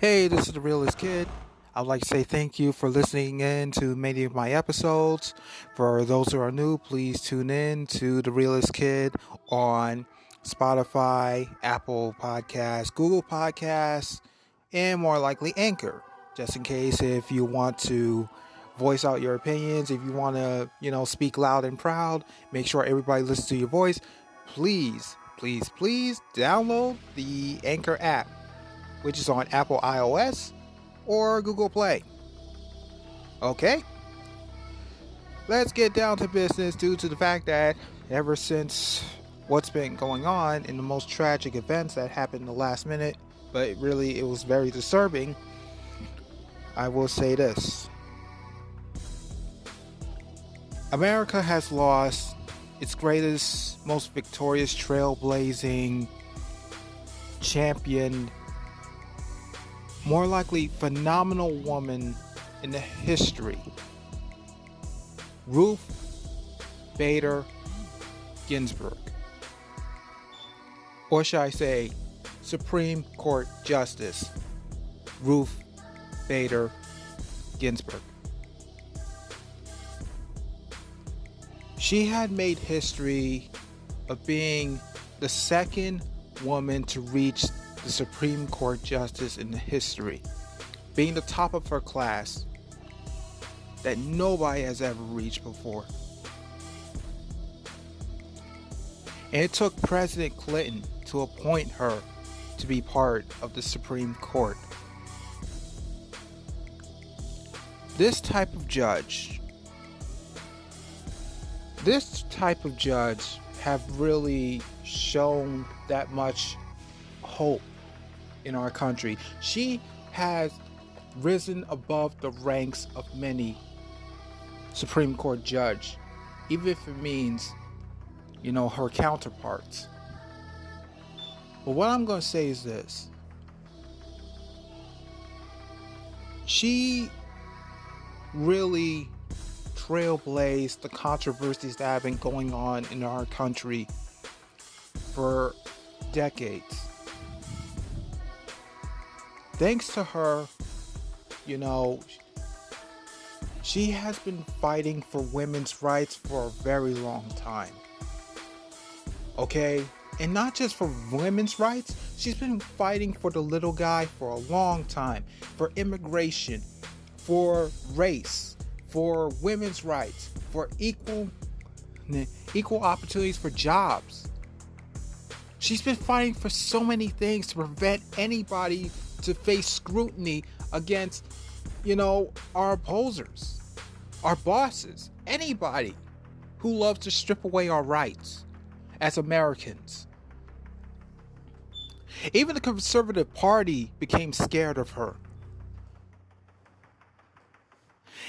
Hey, this is the realest Kid. I would like to say thank you for listening in to many of my episodes. For those who are new, please tune in to the realest Kid on Spotify, Apple Podcasts, Google Podcasts, and more likely Anchor. Just in case if you want to voice out your opinions, if you want to, you know, speak loud and proud, make sure everybody listens to your voice. Please, please, please download the Anchor app which is on Apple iOS or Google Play. Okay? Let's get down to business due to the fact that ever since what's been going on in the most tragic events that happened in the last minute, but really it was very disturbing, I will say this. America has lost its greatest, most victorious, trailblazing champion more likely phenomenal woman in the history. Ruth Bader Ginsburg. Or should I say, Supreme Court Justice Ruth Bader Ginsburg. She had made history of being the second woman to reach the Supreme Court justice in the history, being the top of her class that nobody has ever reached before. And it took President Clinton to appoint her to be part of the Supreme Court. This type of judge, this type of judge have really shown that much hope in our country. She has risen above the ranks of many Supreme Court judge, even if it means, you know, her counterparts. But what I'm going to say is this. She really trailblazed the controversies that have been going on in our country for decades thanks to her, you know, she has been fighting for women's rights for a very long time. Okay? And not just for women's rights, she's been fighting for the little guy for a long time, for immigration, for race, for women's rights, for equal equal opportunities for jobs. She's been fighting for so many things to prevent anybody to face scrutiny against, you know, our opposers, our bosses, anybody who loves to strip away our rights as Americans. Even the Conservative Party became scared of her.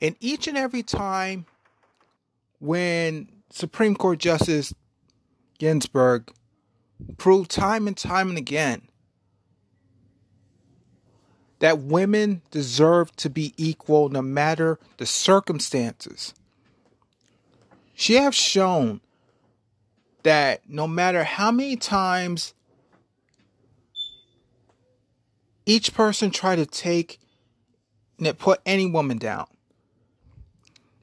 And each and every time when Supreme Court Justice Ginsburg proved time and time and again that women deserve to be equal no matter the circumstances. She has shown that no matter how many times each person try to take and put any woman down,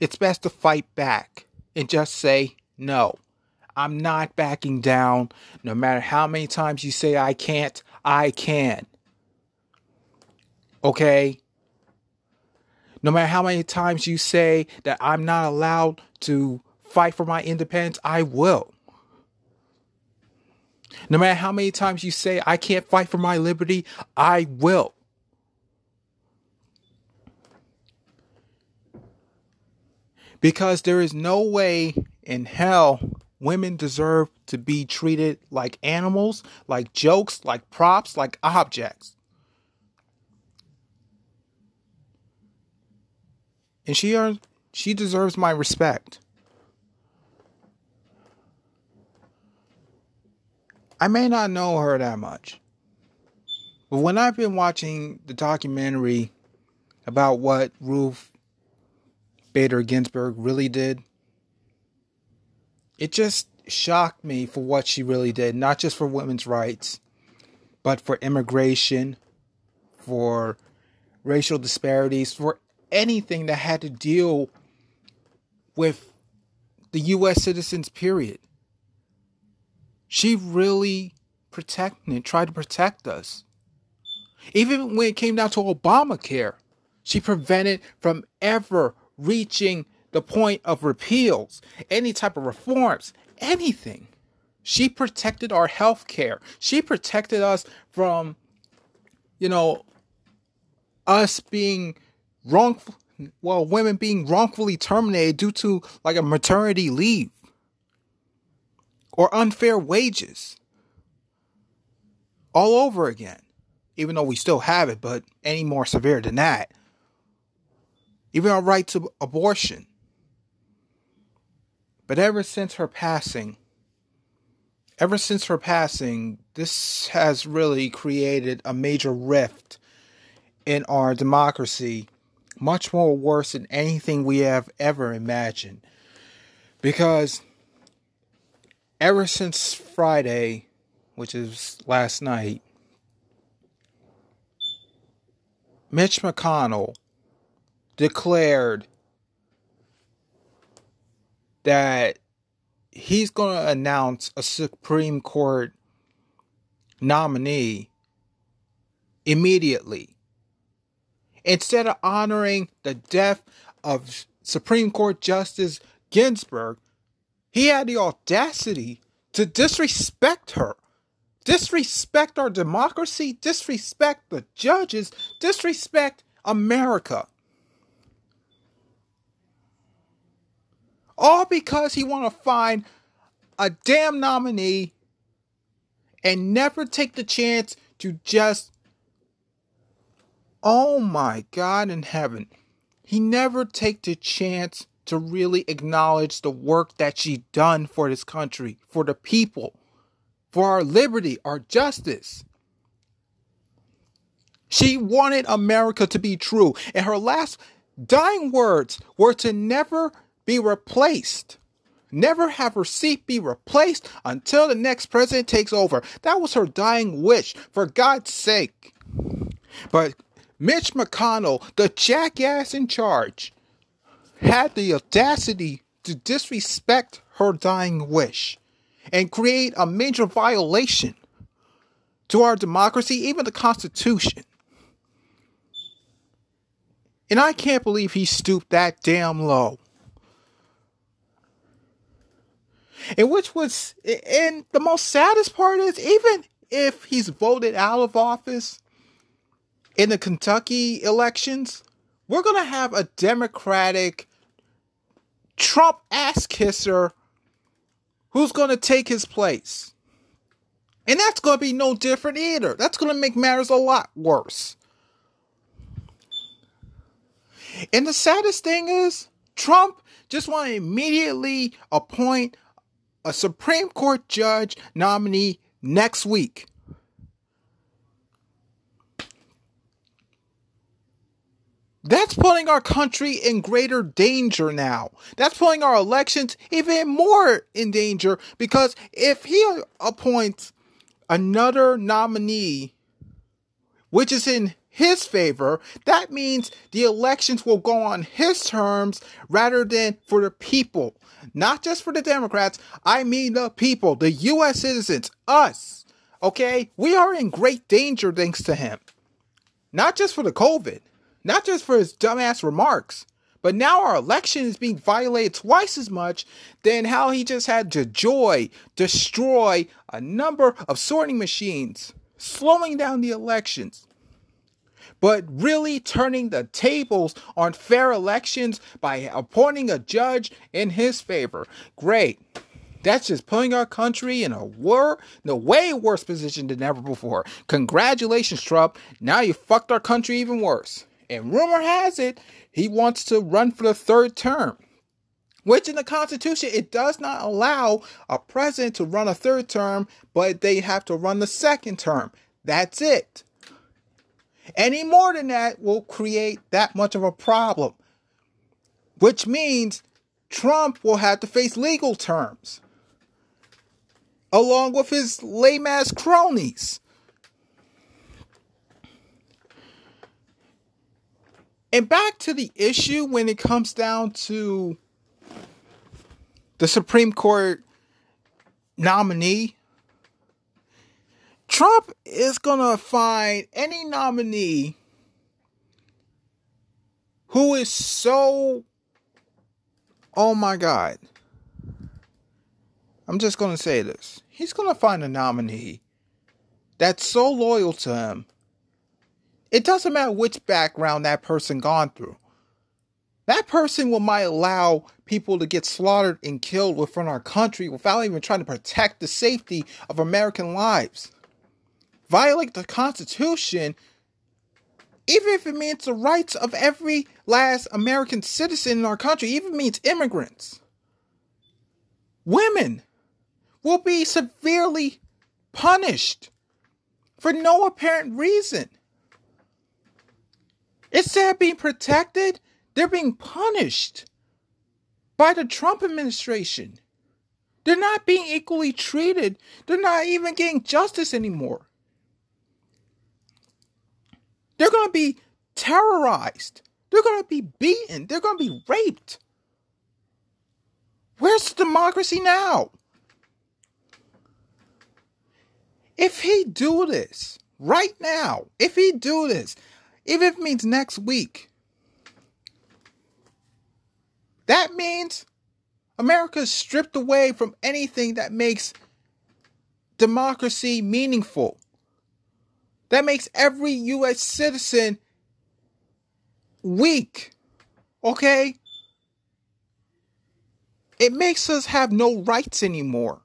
it's best to fight back and just say, no, I'm not backing down. No matter how many times you say I can't, I can. Okay? No matter how many times you say that I'm not allowed to fight for my independence, I will. No matter how many times you say I can't fight for my liberty, I will. Because there is no way in hell women deserve to be treated like animals, like jokes, like props, like objects. And she earns she deserves my respect. I may not know her that much. But when I've been watching the documentary about what Ruth Bader Ginsburg really did, it just shocked me for what she really did, not just for women's rights, but for immigration, for racial disparities, for anything that had to deal with the U.S. citizens, period. She really protected and tried to protect us. Even when it came down to Obamacare, she prevented from ever reaching the point of repeals, any type of reforms, anything. She protected our health care. She protected us from, you know, us being wrongful, well, women being wrongfully terminated due to like a maternity leave or unfair wages all over again. Even though we still have it, but any more severe than that. Even our right to abortion. But ever since her passing, ever since her passing, this has really created a major rift in our democracy, much more worse than anything we have ever imagined. Because ever since Friday, which is last night, Mitch McConnell declared that he's going to announce a Supreme Court nominee immediately. Instead of honoring the death of Supreme Court Justice Ginsburg, he had the audacity to disrespect her, disrespect our democracy, disrespect the judges, disrespect America. All because he want to find a damn nominee and never take the chance to just Oh my God in heaven. He never take the chance to really acknowledge the work that she done for this country, for the people, for our liberty, our justice. She wanted America to be true, and her last dying words were to never be replaced. Never have her seat be replaced until the next president takes over. That was her dying wish, for God's sake. But Mitch McConnell, the jackass in charge, had the audacity to disrespect her dying wish and create a major violation to our democracy, even the Constitution. And I can't believe he stooped that damn low. And which was, and the most saddest part is, even if he's voted out of office in the Kentucky elections, we're going to have a Democratic Trump ass kisser who's going to take his place. And that's going to be no different either. That's going to make matters a lot worse. And the saddest thing is, Trump just want to immediately appoint a Supreme Court judge nominee next week. That's putting our country in greater danger now. That's putting our elections even more in danger because if he appoints another nominee, which is in his favor, that means the elections will go on his terms rather than for the people. Not just for the Democrats, I mean the people, the U.S. citizens, us. Okay? We are in great danger thanks to him. Not just for the COVID, not just for his dumbass remarks, but now our election is being violated twice as much than how he just had to joy destroy a number of sorting machines, slowing down the elections but really turning the tables on fair elections by appointing a judge in his favor. Great. That's just putting our country in a wor- in a way worse position than ever before. Congratulations, Trump. Now you fucked our country even worse. And rumor has it he wants to run for the third term. Which in the Constitution, it does not allow a president to run a third term, but they have to run the second term. That's it. Any more than that will create that much of a problem, which means Trump will have to face legal terms along with his lame ass cronies. And back to the issue when it comes down to the Supreme Court nominee. Trump is going to find any nominee who is so, oh my God. I'm just going to say this. He's going to find a nominee that's so loyal to him it doesn't matter which background that person gone through. That person will might allow people to get slaughtered and killed within our country without even trying to protect the safety of American lives. Violate the Constitution, even if it means the rights of every last American citizen in our country, even means immigrants. Women will be severely punished for no apparent reason. Instead of being protected, they're being punished by the Trump administration. They're not being equally treated. They're not even getting justice anymore. They're going to be terrorized. They're going to be beaten. They're going to be raped. Where's the democracy now? If he do this right now, if he do this, even if it means next week. That means America is stripped away from anything that makes democracy meaningful. That makes every U.S. citizen weak. Okay? It makes us have no rights anymore.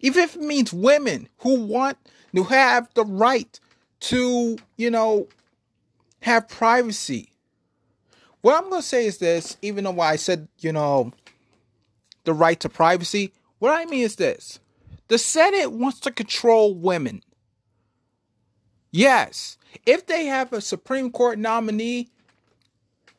Even if it means women who want to have the right to, you know, have privacy. What I'm going to say is this, even though I said, you know, the right to privacy, what I mean is this the Senate wants to control women. Yes, if they have a Supreme Court nominee,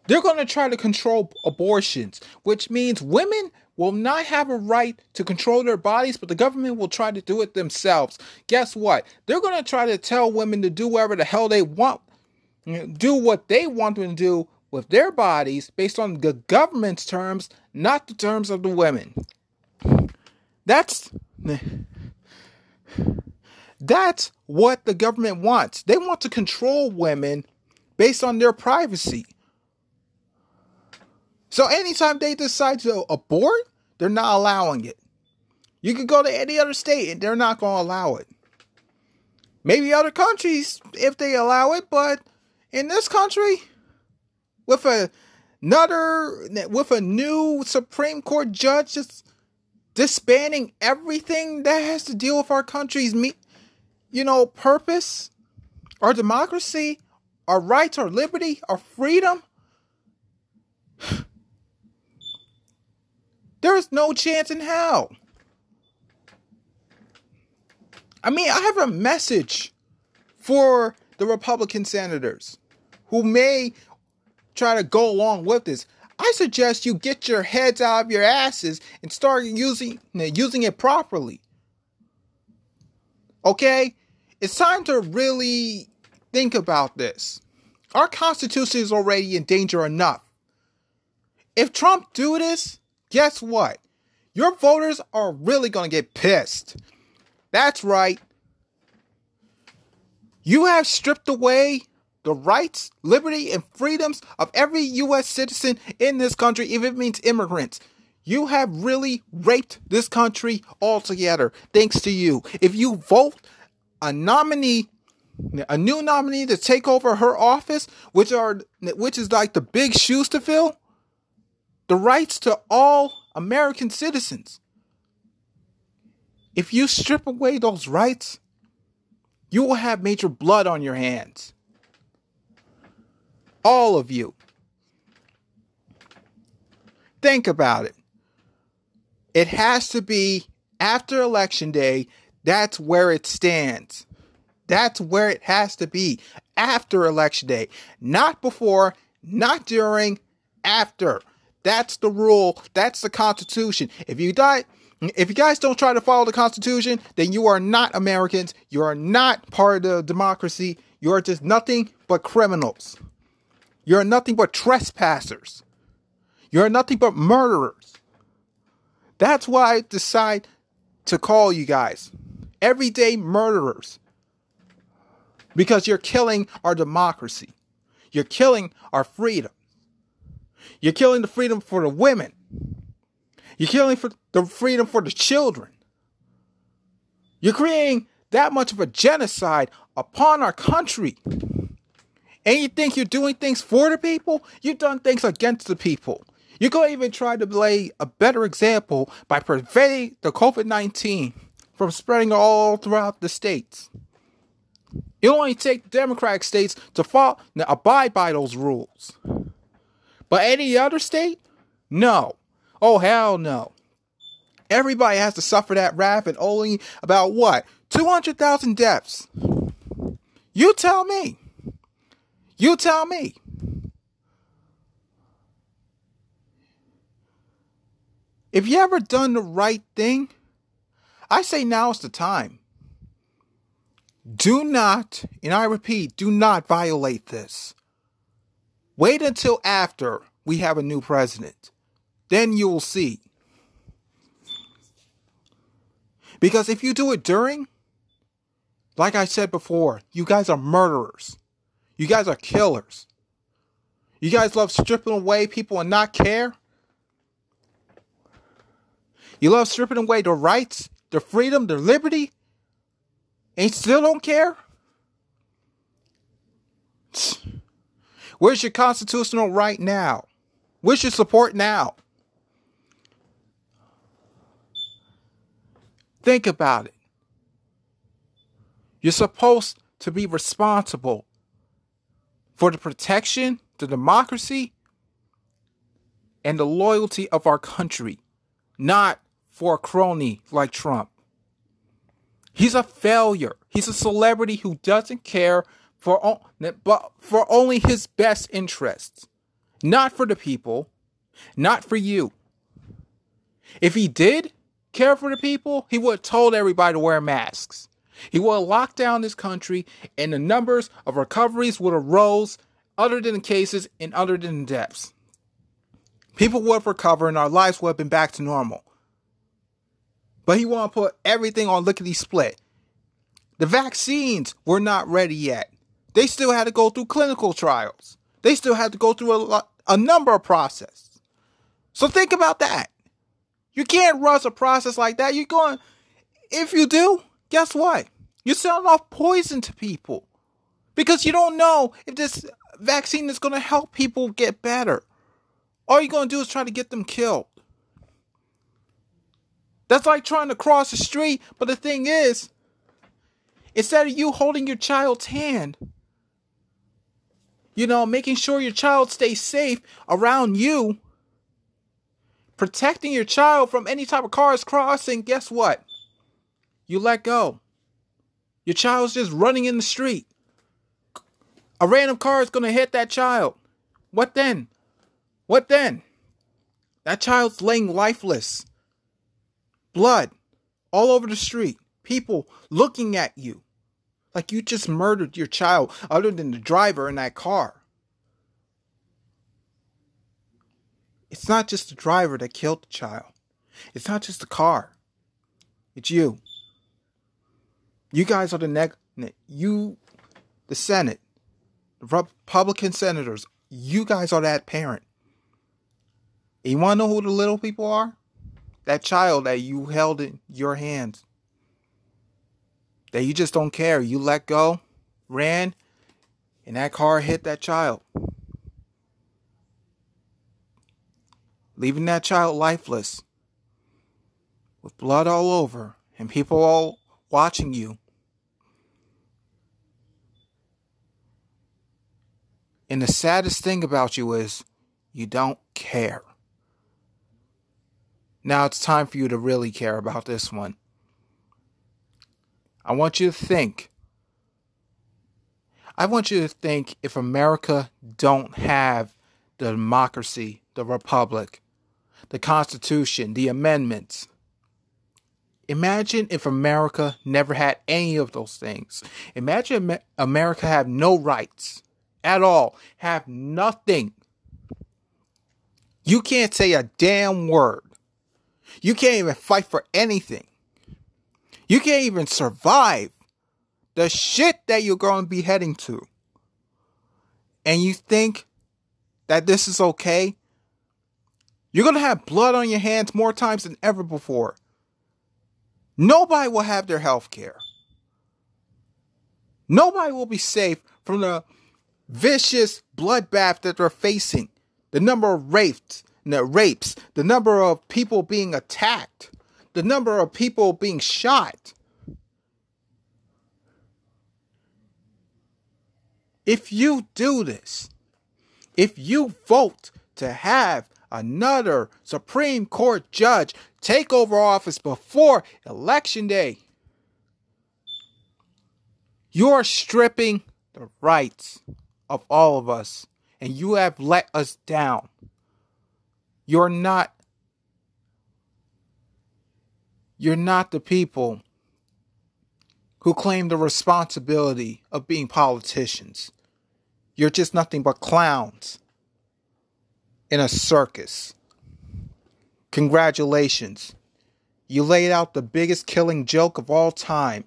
they're going to try to control abortions, which means women will not have a right to control their bodies, but the government will try to do it themselves. Guess what? They're going to try to tell women to do whatever the hell they want do what they want them to do with their bodies based on the government's terms, not the terms of the women. That's that's what the government wants. They want to control women based on their privacy. So anytime they decide to abort, they're not allowing it. You could go to any other state and they're not going to allow it. Maybe other countries if they allow it, but in this country with a another with a new Supreme Court judge just disbanding everything that has to deal with our country's me you know purpose, our democracy, our rights, our liberty, our freedom. There is no chance in hell. I mean, I have a message for the Republican senators who may try to go along with this. I suggest you get your heads out of your asses and start using using it properly. Okay? It's time to really think about this. Our constitution is already in danger enough. If Trump do this, guess what? Your voters are really going to get pissed. That's right. You have stripped away the rights, liberty, and freedoms of every U.S. citizen in this country, if it means immigrants. You have really raped this country altogether, thanks to you. If you vote a nominee, a new nominee to take over her office, which are which is like the big shoes to fill, the rights to all American citizens. If you strip away those rights, you will have major blood on your hands. All of you. Think about it. It has to be after election day. That's where it stands. That's where it has to be after election day. Not before, not during, after. That's the rule. That's the Constitution. If you die, if you guys don't try to follow the Constitution, then you are not Americans. You are not part of the democracy. You are just nothing but criminals. You're nothing but trespassers. You're nothing but murderers. That's why I decide to call you guys everyday murderers. Because you're killing our democracy. You're killing our freedom. You're killing the freedom for the women. You're killing for the freedom for the children. You're creating that much of a genocide upon our country. And you think you're doing things for the people? You've done things against the people. Going to even try to lay a better example by preventing the COVID 19 from spreading all throughout the states. It only take Democratic states to follow, and abide by those rules. But any other state? No. Oh, hell no. Everybody has to suffer that wrath and only about what? 200,000 deaths. You tell me. You tell me. If you ever done the right thing, I say now's the time. Do not, and I repeat, do not violate this. Wait until after we have a new president. Then you will see. Because if you do it during, like I said before, you guys are murderers. You guys are killers. You guys love stripping away people and not care. You love stripping away their rights, their freedom, their liberty, and still don't care? Where's your constitutional right now? Where's your support now? Think about it. You're supposed to be responsible for the protection, the democracy, and the loyalty of our country, not for a crony like Trump. He's a failure. He's a celebrity who doesn't care for but for only his best interests, not for the people, not for you. If he did care for the people, he would have told everybody to wear masks. He would have locked down this country, and the numbers of recoveries would have rose, other than the cases and other than the deaths. People would have recovered, and our lives would have been back to normal. But he want to put everything on lickety split. The vaccines were not ready yet. They still had to go through clinical trials. They still had to go through a, a number of processes. So think about that. You can't rush a process like that. You're going, if you do, guess what? You're selling off poison to people because you don't know if this vaccine is going to help people get better. All you're going to do is try to get them killed. That's like trying to cross the street, but the thing is, instead of you holding your child's hand, you know, making sure your child stays safe around you, protecting your child from any type of cars crossing, guess what? You let go. Your child's just running in the street. A random car is going to hit that child. What then? What then? That child's laying lifeless blood all over the street, people looking at you like you just murdered your child, other than the driver in that car. It's not just the driver that killed the child. It's not just the car. It's you. You guys are the next. You, the Senate, the Republican senators. You guys are that parent. And you want to know who the little people are? that child that you held in your hands, that you just don't care. You let go, ran, and that car hit that child, leaving that child lifeless with blood all over and people all watching you. And the saddest thing about you is you don't care. Now it's time for you to really care about this one. I want you to think. I want you to think if America don't have the democracy, the republic, the constitution, the amendments. Imagine if America never had any of those things. Imagine America had no rights at all, have nothing. You can't say a damn word. You can't even fight for anything. You can't even survive the shit that you're going to be heading to. And you think that this is okay? You're going to have blood on your hands more times than ever before. Nobody will have their health care. Nobody will be safe from the vicious bloodbath that they're facing. The number of rapes, the rapes, the number of people being attacked, the number of people being shot. If you do this, if you vote to have another Supreme Court judge take over office before Election Day, you're stripping the rights of all of us, and you have let us down. You're not you're not the people who claim the responsibility of being politicians. You're just nothing but clowns in a circus. Congratulations. You laid out the biggest killing joke of all time.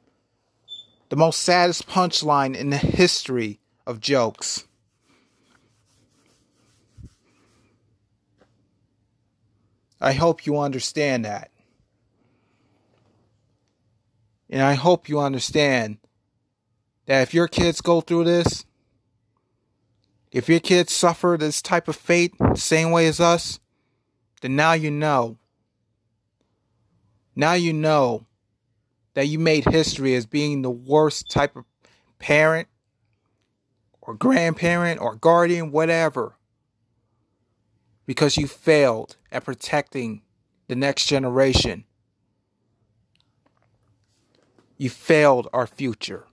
The most saddest punchline in the history of jokes. I hope you understand that. And I hope you understand that if your kids go through this, if your kids suffer this type of fate, the same way as us, then now you know. Now you know that you made history as being the worst type of parent or grandparent or guardian, whatever, because you failed at protecting the next generation. You failed our future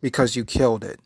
because you killed it.